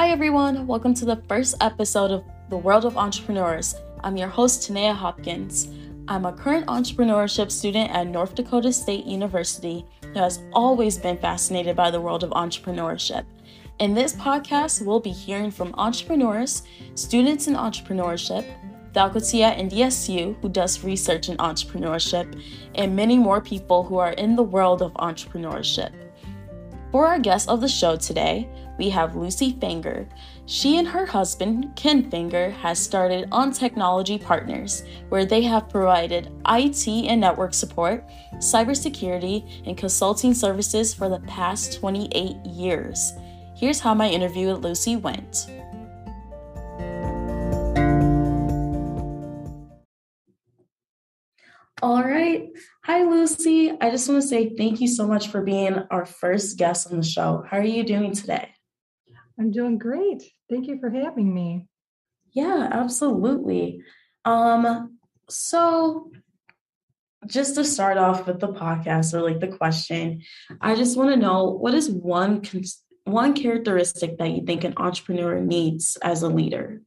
Hi, everyone. Welcome to the first episode of The World of Entrepreneurs. I'm your host, Tanaya Hopkins. I'm a current entrepreneurship student at North Dakota State University who has always been fascinated by the world of entrepreneurship. In this podcast, we'll be hearing from entrepreneurs, students in entrepreneurship, faculty at NDSU who does research in entrepreneurship, and many more people who are in the world of entrepreneurship. For our guest of the show today, we have Lucy Fanger. She and her husband, Ken Fanger, has started On Technology Partners, where they have provided IT and network support, cybersecurity, and consulting services for the past 28 years. Here's how my interview with Lucy went. All right. Hi, Lucy. I just want to say thank you so much for being our first guest on the show. How are you doing today? I'm doing great. Thank you for having me. Yeah, absolutely. Um, so just to start off with the podcast or like the question, I just want to know what is one one characteristic that you think an entrepreneur needs as a leader?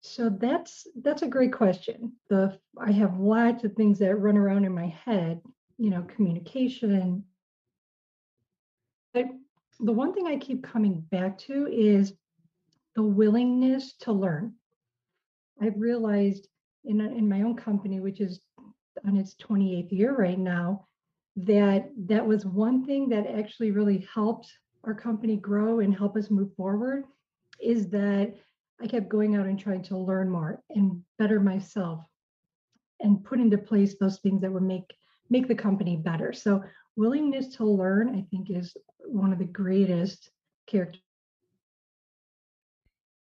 So that's that's a great question. The I have lots of things that run around in my head, you know, communication. But the one thing I keep coming back to is the willingness to learn. I've realized in in my own company, which is on its 28th year right now, that that was one thing that actually really helped our company grow and help us move forward is that I kept going out and trying to learn more and better myself and put into place those things that would make make the company better. So willingness to learn, I think, is one of the greatest characters.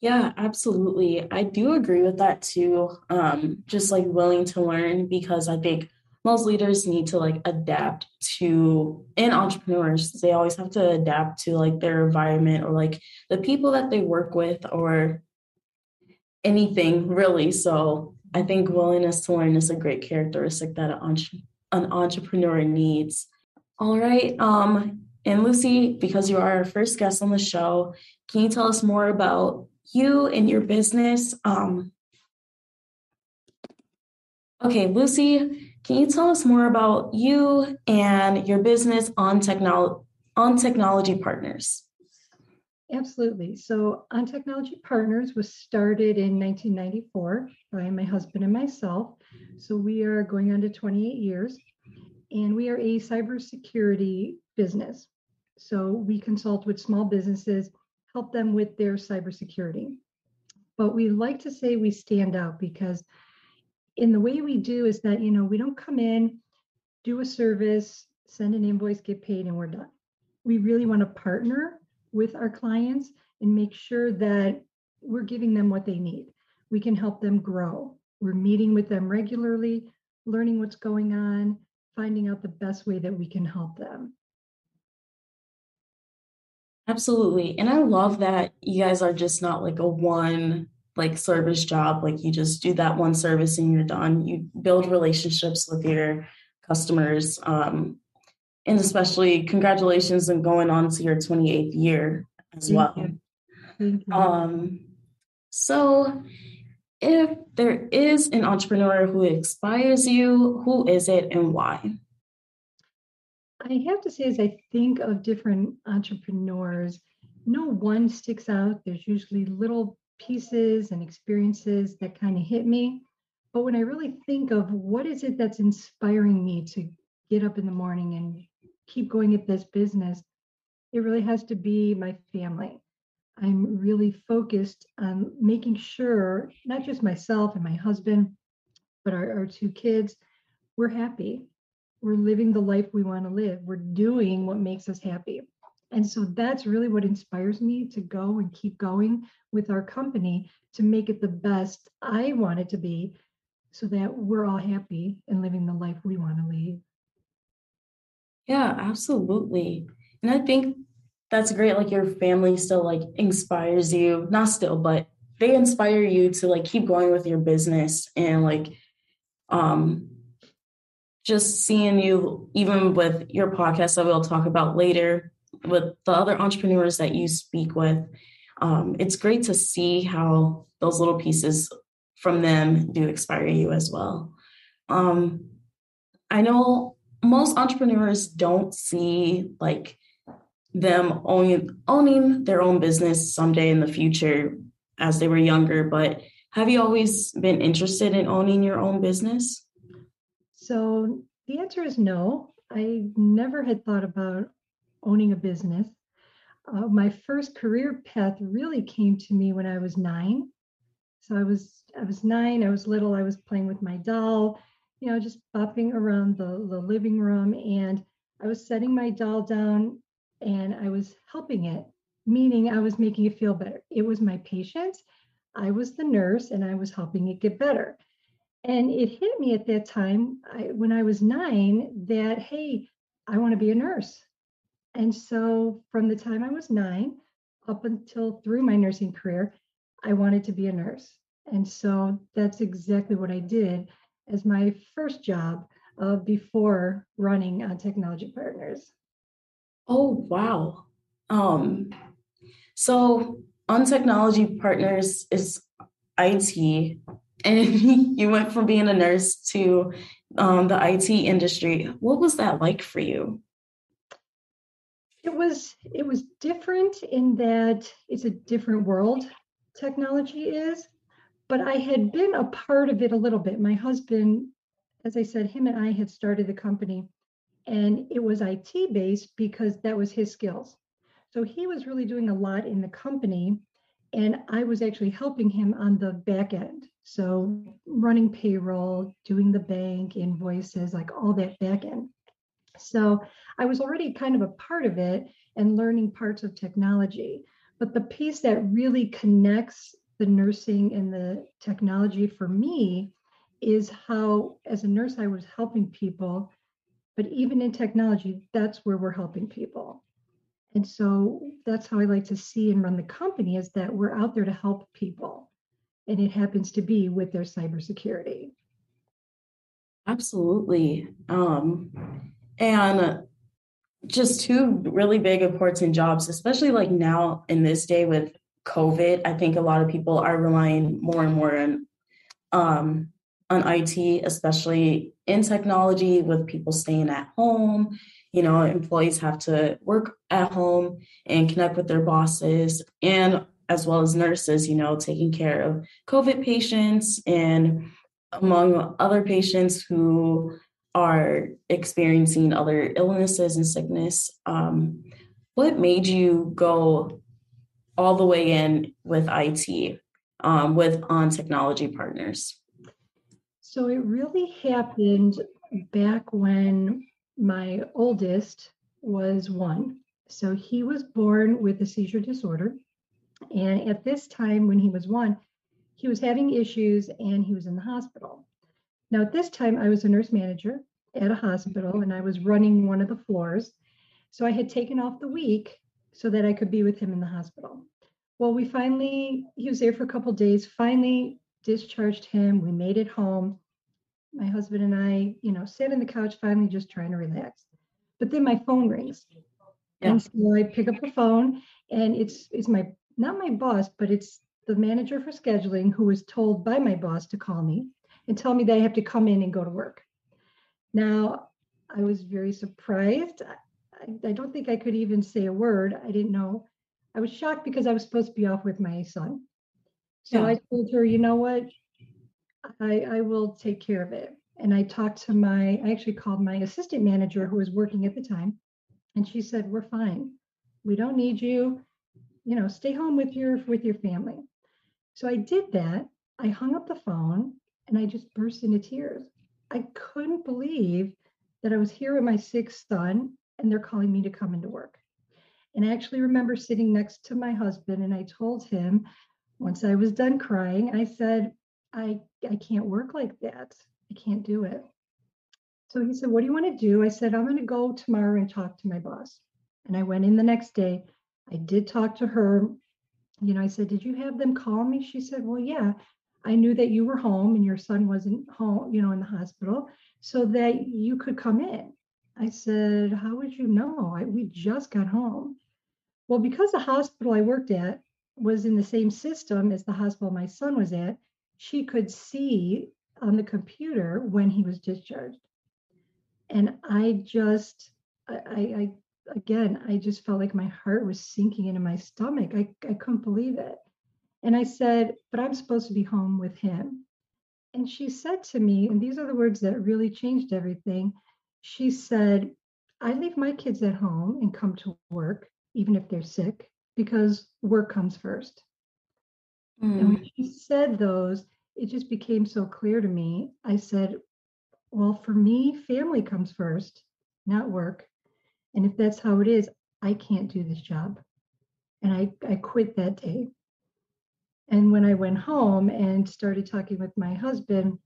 Yeah, absolutely. I do agree with that too. Um, just like willing to learn because I think most leaders need to like adapt to and entrepreneurs they always have to adapt to like their environment or like the people that they work with or anything really. So I think willingness to learn is a great characteristic that an, an entrepreneur needs. All right. Um, and Lucy, because you are our first guest on the show, can you tell us more about you and your business? Um, okay, Lucy, can you tell us more about you and your business on technology on technology partners? Absolutely. So, On Technology Partners was started in 1994 by my husband and myself. So, we are going on to 28 years, and we are a cybersecurity business. So, we consult with small businesses, help them with their cybersecurity. But we like to say we stand out because, in the way we do, is that, you know, we don't come in, do a service, send an invoice, get paid, and we're done. We really want to partner with our clients and make sure that we're giving them what they need. We can help them grow. We're meeting with them regularly, learning what's going on, finding out the best way that we can help them. Absolutely. And I love that you guys are just not like a one like service job like you just do that one service and you're done. You build relationships with your customers um and especially congratulations and going on to your 28th year as Thank well. You. Um, so, if there is an entrepreneur who inspires you, who is it and why? I have to say, as I think of different entrepreneurs, no one sticks out. There's usually little pieces and experiences that kind of hit me. But when I really think of what is it that's inspiring me to get up in the morning and keep going at this business, it really has to be my family. I'm really focused on making sure, not just myself and my husband, but our, our two kids, we're happy. We're living the life we want to live. We're doing what makes us happy. And so that's really what inspires me to go and keep going with our company to make it the best I want it to be so that we're all happy and living the life we want to live. Yeah, absolutely. And I think that's great. Like your family still like inspires you, not still, but they inspire you to like keep going with your business and like um just seeing you even with your podcast that we'll talk about later with the other entrepreneurs that you speak with, um, it's great to see how those little pieces from them do inspire you as well. Um, I know most entrepreneurs don't see like them owning owning their own business someday in the future as they were younger, but have you always been interested in owning your own business? So the answer is no. I never had thought about owning a business. Uh, my first career path really came to me when I was nine. So I was I was nine. I was little. I was playing with my doll, you know, just bopping around the, the living room, and I was setting my doll down, and I was helping it, meaning I was making it feel better. It was my patient. I was the nurse, and I was helping it get better. And it hit me at that time I, when I was nine that hey, I want to be a nurse. And so from the time I was nine up until through my nursing career, I wanted to be a nurse. And so that's exactly what I did as my first job uh, before running on Technology Partners. Oh, wow. Um, so on Technology Partners is IT, and you went from being a nurse to um, the IT industry. What was that like for you? It was it was different in that it's a different world technology is, but I had been a part of it a little bit. My husband, as I said, him and I had started the company and it was IT based because that was his skills. So he was really doing a lot in the company and I was actually helping him on the back end. So running payroll, doing the bank, invoices, like all that back end. So I was already kind of a part of it and learning parts of technology. But the piece that really connects the nursing and the technology for me is how, as a nurse, I was helping people. But even in technology, that's where we're helping people. And so that's how I like to see and run the company is that we're out there to help people. And it happens to be with their cybersecurity. Absolutely. Um, and just two really big important jobs, especially like now in this day with COVID. I think a lot of people are relying more and more on um, on IT, especially in technology, with people staying at home. You know, employees have to work at home and connect with their bosses, and as well as nurses, you know, taking care of COVID patients and among other patients who are experiencing other illnesses and sickness, um, what made you go all the way in with IT, um, with On Technology Partners? So it really happened back when my oldest was one. So he was born with a seizure disorder. And at this time, when he was one, he was having issues and he was in the hospital. Now, at this time, I was a nurse manager at a hospital and I was running one of the floors. So I had taken off the week so that I could be with him in the hospital. Well, we finally, he was there for a couple days, finally discharged him. We made it home. My husband and I, you know, sat on the couch, finally just trying to relax. But then my phone rings. Yeah. And so I pick up the phone and it's it's my not my boss, but it's the manager for scheduling who was told by my boss to call me and tell me that I have to come in and go to work. Now, I was very surprised. I, I, don't think I could even say a word. I didn't know. I was shocked because I was supposed to be off with my son. So yeah. I told her, you know what? I, I will take care of it. And I talked to my, I actually called my assistant manager who was working at the time. And she said, We're fine. We don't need you. You know, stay home with your with your family. So I did that. I hung up the phone and I just burst into tears. I couldn't believe that I was here with my sick son and they're calling me to come into work. And I actually remember sitting next to my husband and I told him once I was done crying, I said, I, I can't work like that. I can't do it. So he said, What do you want to do? I said, I'm going to go tomorrow and talk to my boss. And I went in the next day. I did talk to her. You know, I said, Did you have them call me? She said, Well, yeah. I knew that you were home and your son wasn't home, you know, in the hospital, so that you could come in. I said, How would you know? I, we just got home. Well, because the hospital I worked at was in the same system as the hospital my son was at, she could see on the computer when he was discharged. And I just, I, I, again, I just felt like my heart was sinking into my stomach. I, I couldn't believe it. And I said, But I'm supposed to be home with him. And she said to me, and these are the words that really changed everything. She said, I leave my kids at home and come to work, even if they're sick, because work comes first. Mm. And when hmm. she said those, it just became so clear to me. I said, Well, for me, family comes first, not work. And if that's how it is, I can't do this job. And I, I quit that day. And when I went home and started talking with my husband,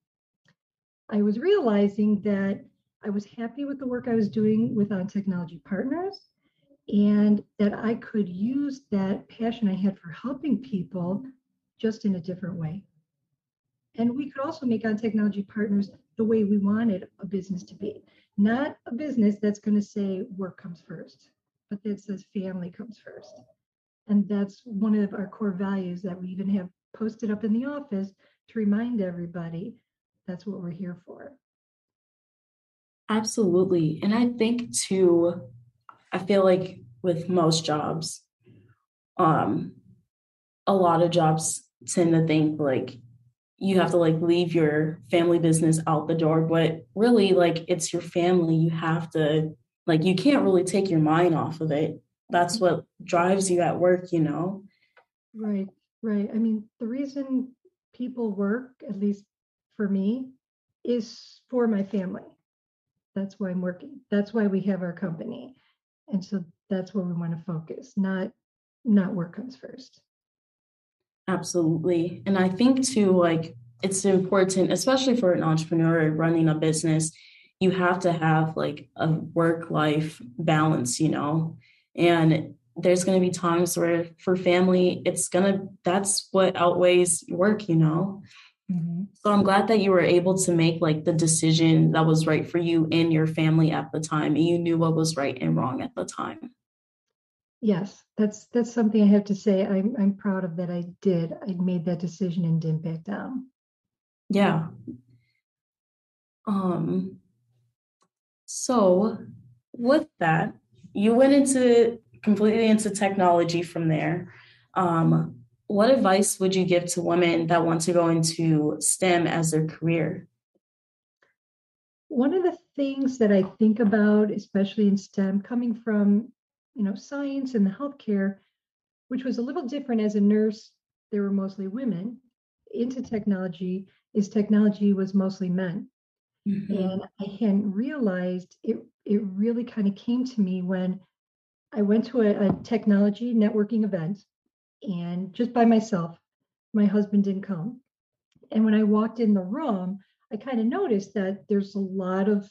I was realizing that I was happy with the work I was doing with On Technology Partners and that I could use that passion I had for helping people just in a different way. And we could also make On Technology Partners the way we wanted a business to be. Not a business that's going to say work comes first, but that says family comes first. And that's one of our core values that we even have posted up in the office to remind everybody that's what we're here for. Absolutely. And I think too, I feel like with most jobs, um, a lot of jobs tend to think like you have to like leave your family business out the door, but really like it's your family. You have to like you can't really take your mind off of it that's what drives you at work, you know? Right, right. I mean, the reason people work, at least for me, is for my family. That's why I'm working. That's why we have our company. And so that's where we want to focus, not not work comes first. Absolutely. And I think too, like it's important, especially for an entrepreneur running a business, you have to have like a work life balance, you know? and there's going to be times where for family it's going to that's what outweighs work you know mm-hmm. so i'm glad that you were able to make like the decision that was right for you and your family at the time and you knew what was right and wrong at the time yes that's that's something i have to say i'm i'm proud of that i did i made that decision and didn't back down yeah um so with that you went into completely into technology from there. Um, what advice would you give to women that want to go into STEM as their career? One of the things that I think about, especially in STEM, coming from you know science and the healthcare, which was a little different as a nurse, there were mostly women. Into technology, is technology was mostly men. Mm-hmm. And I hadn't realized it it really kind of came to me when I went to a, a, technology networking event and just by myself, my husband didn't come. And when I walked in the room, I kind of noticed that there's a lot of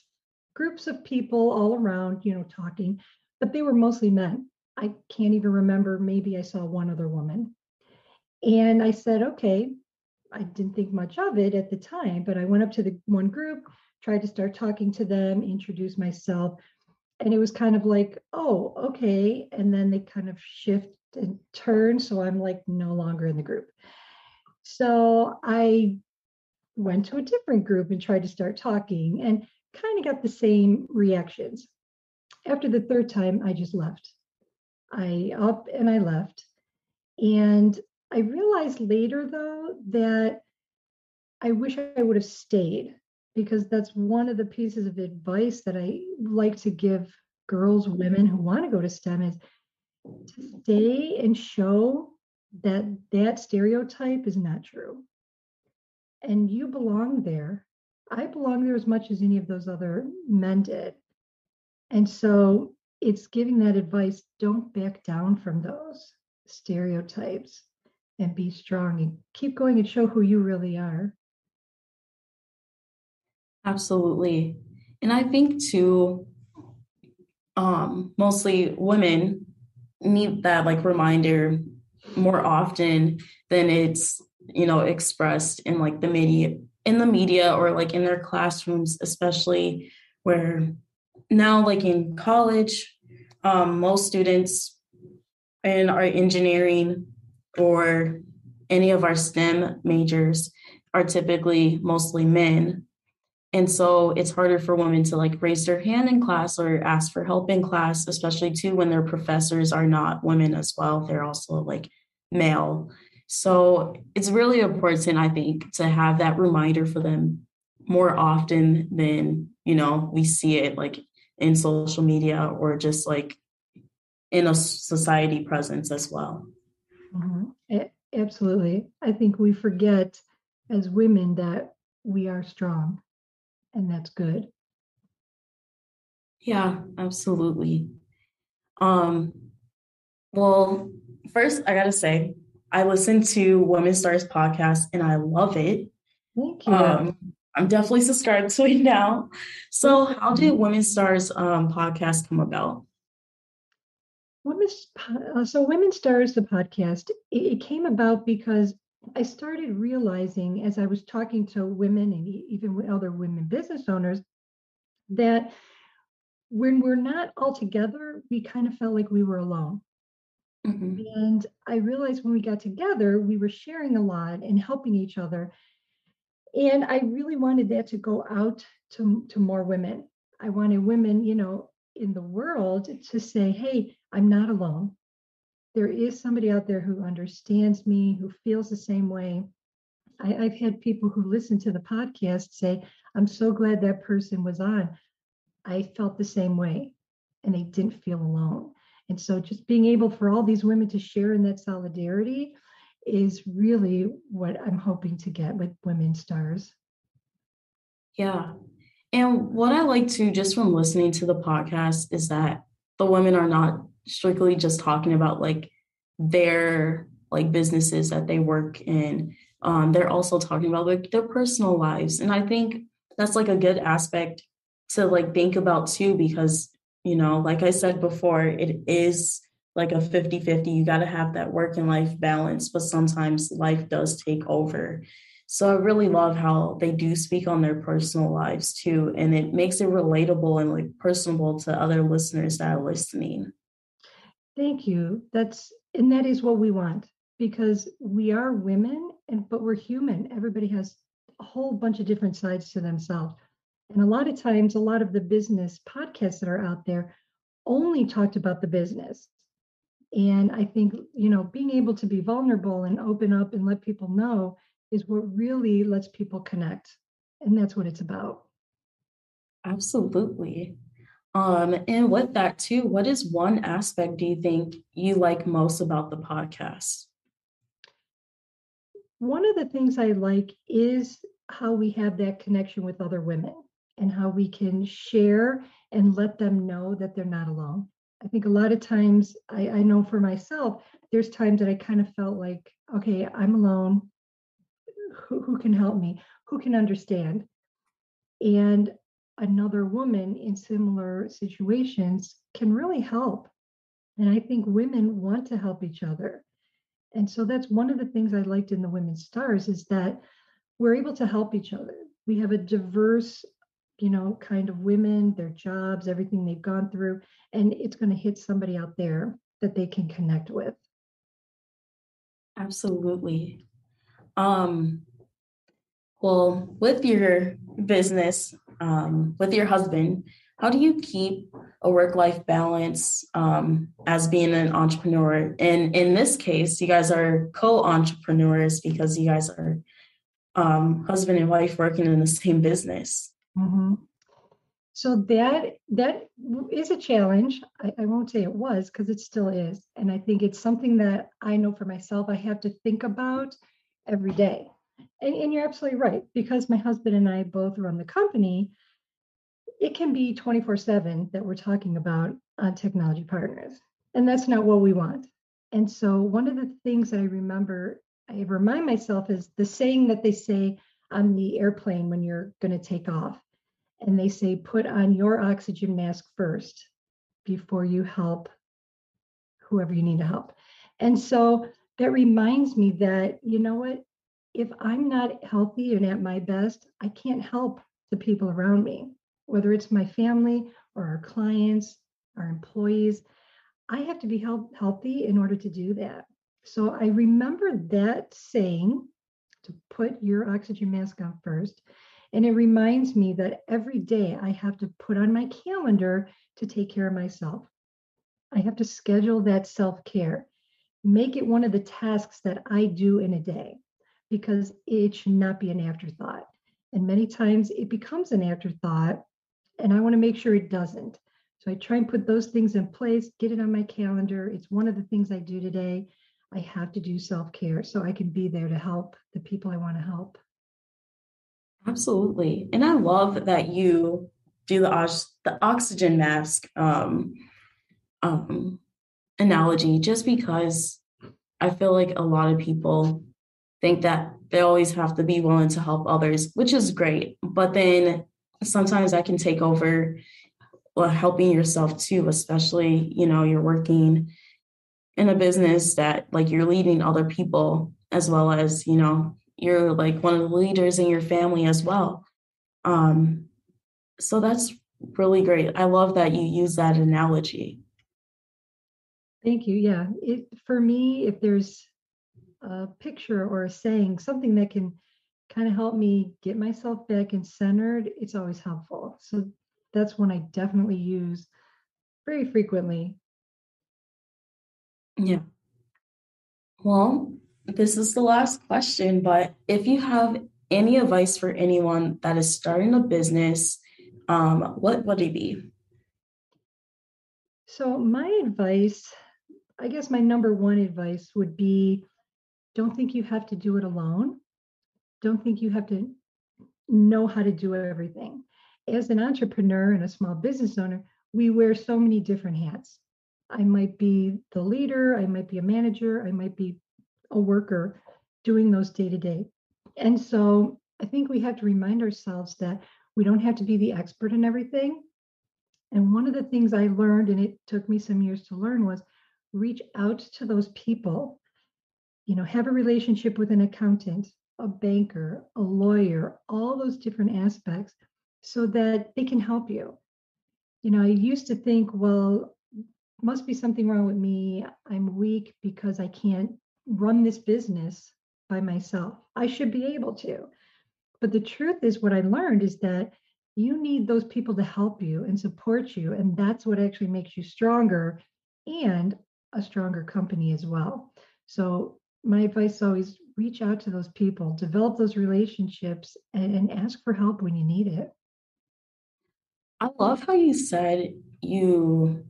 groups of people all around, you know, talking, but they were mostly men. I can't even remember, maybe I saw one other woman. And I said, okay, I didn't think much of it at the time, but I went up to the one group tried to start talking to them, introduce myself. And it was kind of like, oh, okay. And then they kind of shift and turn. So I'm like no longer in the group. So I went to a different group and tried to start talking and kind of got the same reactions. After the third time, I just left. I up and I left. And I realized later, though, that I wish I would have stayed because that's one of the pieces of advice that I like to give girls, women who want to go to STEM is to stay and show that that stereotype is not true. And you belong there. I belong there as much as any of those other men did. And so it's giving that advice don't back down from those stereotypes and be strong and keep going and show who you really are. Absolutely. And I think too, um, mostly women need that like reminder more often than it's, you know, expressed in like the media in the media or like in their classrooms, especially where now, like in college, um, most students in our engineering or any of our STEM majors are typically mostly men. And so it's harder for women to like raise their hand in class or ask for help in class, especially too when their professors are not women as well. They're also like male. So it's really important, I think, to have that reminder for them more often than, you know, we see it like in social media or just like in a society presence as well. Mm-hmm. Absolutely. I think we forget as women that we are strong and that's good. Yeah, absolutely. Um well, first I got to say I listen to Women Stars podcast and I love it. Thank you. Um, I'm definitely subscribed to it now. So, how did Women Stars um, podcast come about? Uh, so Women Stars the podcast it, it, came about because I started realizing as I was talking to women and even other women business owners that when we're not all together, we kind of felt like we were alone. Mm-hmm. And I realized when we got together, we were sharing a lot and helping each other. And I really wanted that to go out to, to more women. I wanted women, you know, in the world to say, hey, I'm not alone. There is somebody out there who understands me, who feels the same way. I, have had people who listen to the podcast say, I'm so glad that person was on. I felt the same way and they didn't feel alone. And so just being able for all these women to share in that solidarity is really what I'm hoping to get with Women Stars. Yeah. And what I like to just from listening to the podcast is that the women are not strictly just talking about like their like businesses that they work in. Um, they're also talking about like their personal lives. And I think that's like a good aspect to like think about too, because you know like i said before it is like a 50-50 you got to have that work and life balance but sometimes life does take over. So i really love how they do speak on their personal lives too and it makes it relatable and like personable to other listeners that are listening. Thank you. That's and that is what we want because we are women and but we're human. Everybody has a whole bunch of different sides to themselves. And a lot of times, a lot of the business podcasts that are out there only talked about the business. And I think, you know, being able to be vulnerable and open up and let people know is what really lets people connect. And that's what it's about. Absolutely. Um, and with that too, what is one aspect do you think you like most about the podcast? One of the things I like is how we have that connection with other women and how we can share and let them know that they're not alone. I think a lot of times, I, I know for myself, there's times that I kind of felt like, okay, I'm alone. Who, who can help me? Who can understand? And another woman in similar situations can really help. And I think women want to help each other. And so that's one of the things I liked in the Women's Stars is that we're able to help each other. We have a diverse you know, kind of women, their jobs, everything they've gone through, and it's going to hit somebody out there that they can connect with. Absolutely. Um, well, with your business, um, with your husband, how do you keep a work-life balance um, as being an entrepreneur? And in this case, you guys are co-entrepreneurs because you guys are um, husband and wife working in the same business. Mm-hmm. So that that is a challenge. I, I won't say it was because it still is, and I think it's something that I know for myself. I have to think about every day. And, and you're absolutely right because my husband and I both run the company. It can be 24 7 that we're talking about on technology partners. And that's not what we want. And so, one of the things that I remember, I remind myself is the saying that they say on the airplane when you're going to take off and they say put on your oxygen mask first before you help whoever you need to help. And so that reminds me that, you know what, if I'm not healthy and at my best, I can't help the people around me, whether it's my family or our clients, our employees. I have to be healthy in order to do that. So I remember that saying to put your oxygen mask on first. And it reminds me that every day I have to put on my calendar to take care of myself. I have to schedule that self care, make it one of the tasks that I do in a day because it should not be an afterthought. And many times it becomes an afterthought, and I want to make sure it doesn't. So I try and put those things in place, get it on my calendar. It's one of the things I do today. I have to do self care so I can be there to help the people I want to help. Absolutely. And I love that you do the, the oxygen mask um, um, analogy just because I feel like a lot of people think that they always have to be willing to help others, which is great. But then sometimes I can take over well, helping yourself too, especially, you know, you're working in a business that like you're leading other people as well as, you know, you're like one of the leaders in your family as well. Um, so that's really great. I love that you use that analogy. Thank you. Yeah. It for me, if there's a picture or a saying, something that can kind of help me get myself back and centered, it's always helpful. So that's one I definitely use very frequently. Yeah. Well, this is the last question, but if you have any advice for anyone that is starting a business, um, what would it be? So, my advice, I guess my number one advice would be don't think you have to do it alone. Don't think you have to know how to do everything. As an entrepreneur and a small business owner, we wear so many different hats. I might be the leader, I might be a manager, I might be a worker doing those day to day. And so I think we have to remind ourselves that we don't have to be the expert in everything. And one of the things I learned, and it took me some years to learn, was reach out to those people. You know, have a relationship with an accountant, a banker, a lawyer, all those different aspects so that they can help you. You know, I used to think, well, must be something wrong with me. I'm weak because I can't run this business by myself. I should be able to. But the truth is, what I learned is that you need those people to help you and support you. And that's what actually makes you stronger and a stronger company as well. So, my advice is always reach out to those people, develop those relationships, and, and ask for help when you need it. I love how you said you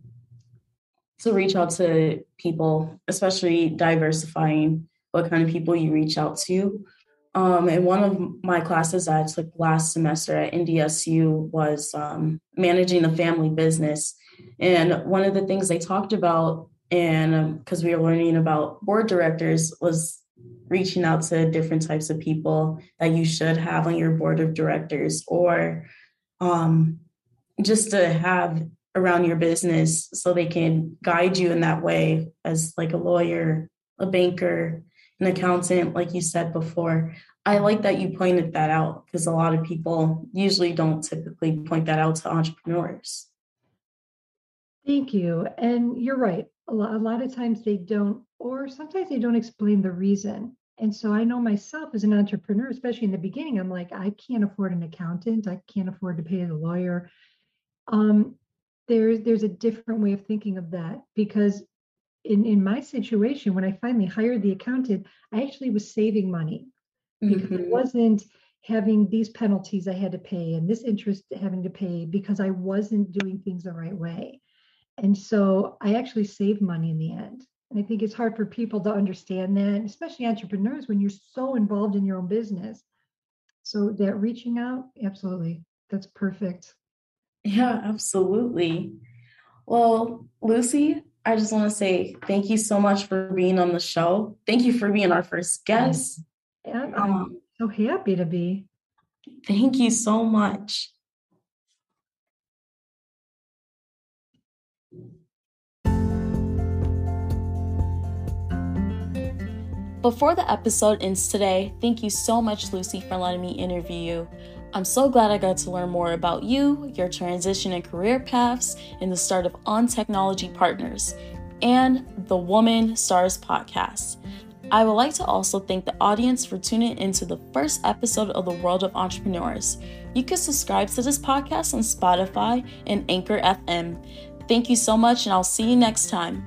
to reach out to people, especially diversifying what kind of people you reach out to. Um, and one of my classes I took last semester at NDSU was um, managing the family business. And one of the things they talked about, and because um, we were learning about board directors, was reaching out to different types of people that you should have on your board of directors, or um, just to have around your business so they can guide you in that way as like a lawyer, a banker, an accountant, like you said before. I like that you pointed that out because a lot of people usually don't typically point that out to entrepreneurs. Thank you. And you're right. A lot, a lot of times they don't, or sometimes they don't explain the reason. And so I know myself as an entrepreneur, especially in the beginning, I'm like, I can't afford an accountant. I can't afford to pay the lawyer. Um, there's there's a different way of thinking of that because in in my situation when i finally hired the accountant i actually was saving money because mm-hmm. it wasn't having these penalties i had to pay and this interest having to pay because i wasn't doing things the right way. And so i actually saved money in the end. And i think it's hard for people to understand that especially entrepreneurs when you're so involved in your own business. So that reaching out absolutely. That's perfect yeah, absolutely. Well, Lucy, I just want to say thank you so much for being on the show. Thank you for being our first guest. Yeah, I'm um, so happy to be. Thank you so much. Before the episode ends today, thank you so much, Lucy, for letting me interview you. I'm so glad I got to learn more about you, your transition and career paths, and the start of On Technology Partners and the Woman Stars podcast. I would like to also thank the audience for tuning into the first episode of the World of Entrepreneurs. You can subscribe to this podcast on Spotify and Anchor FM. Thank you so much, and I'll see you next time.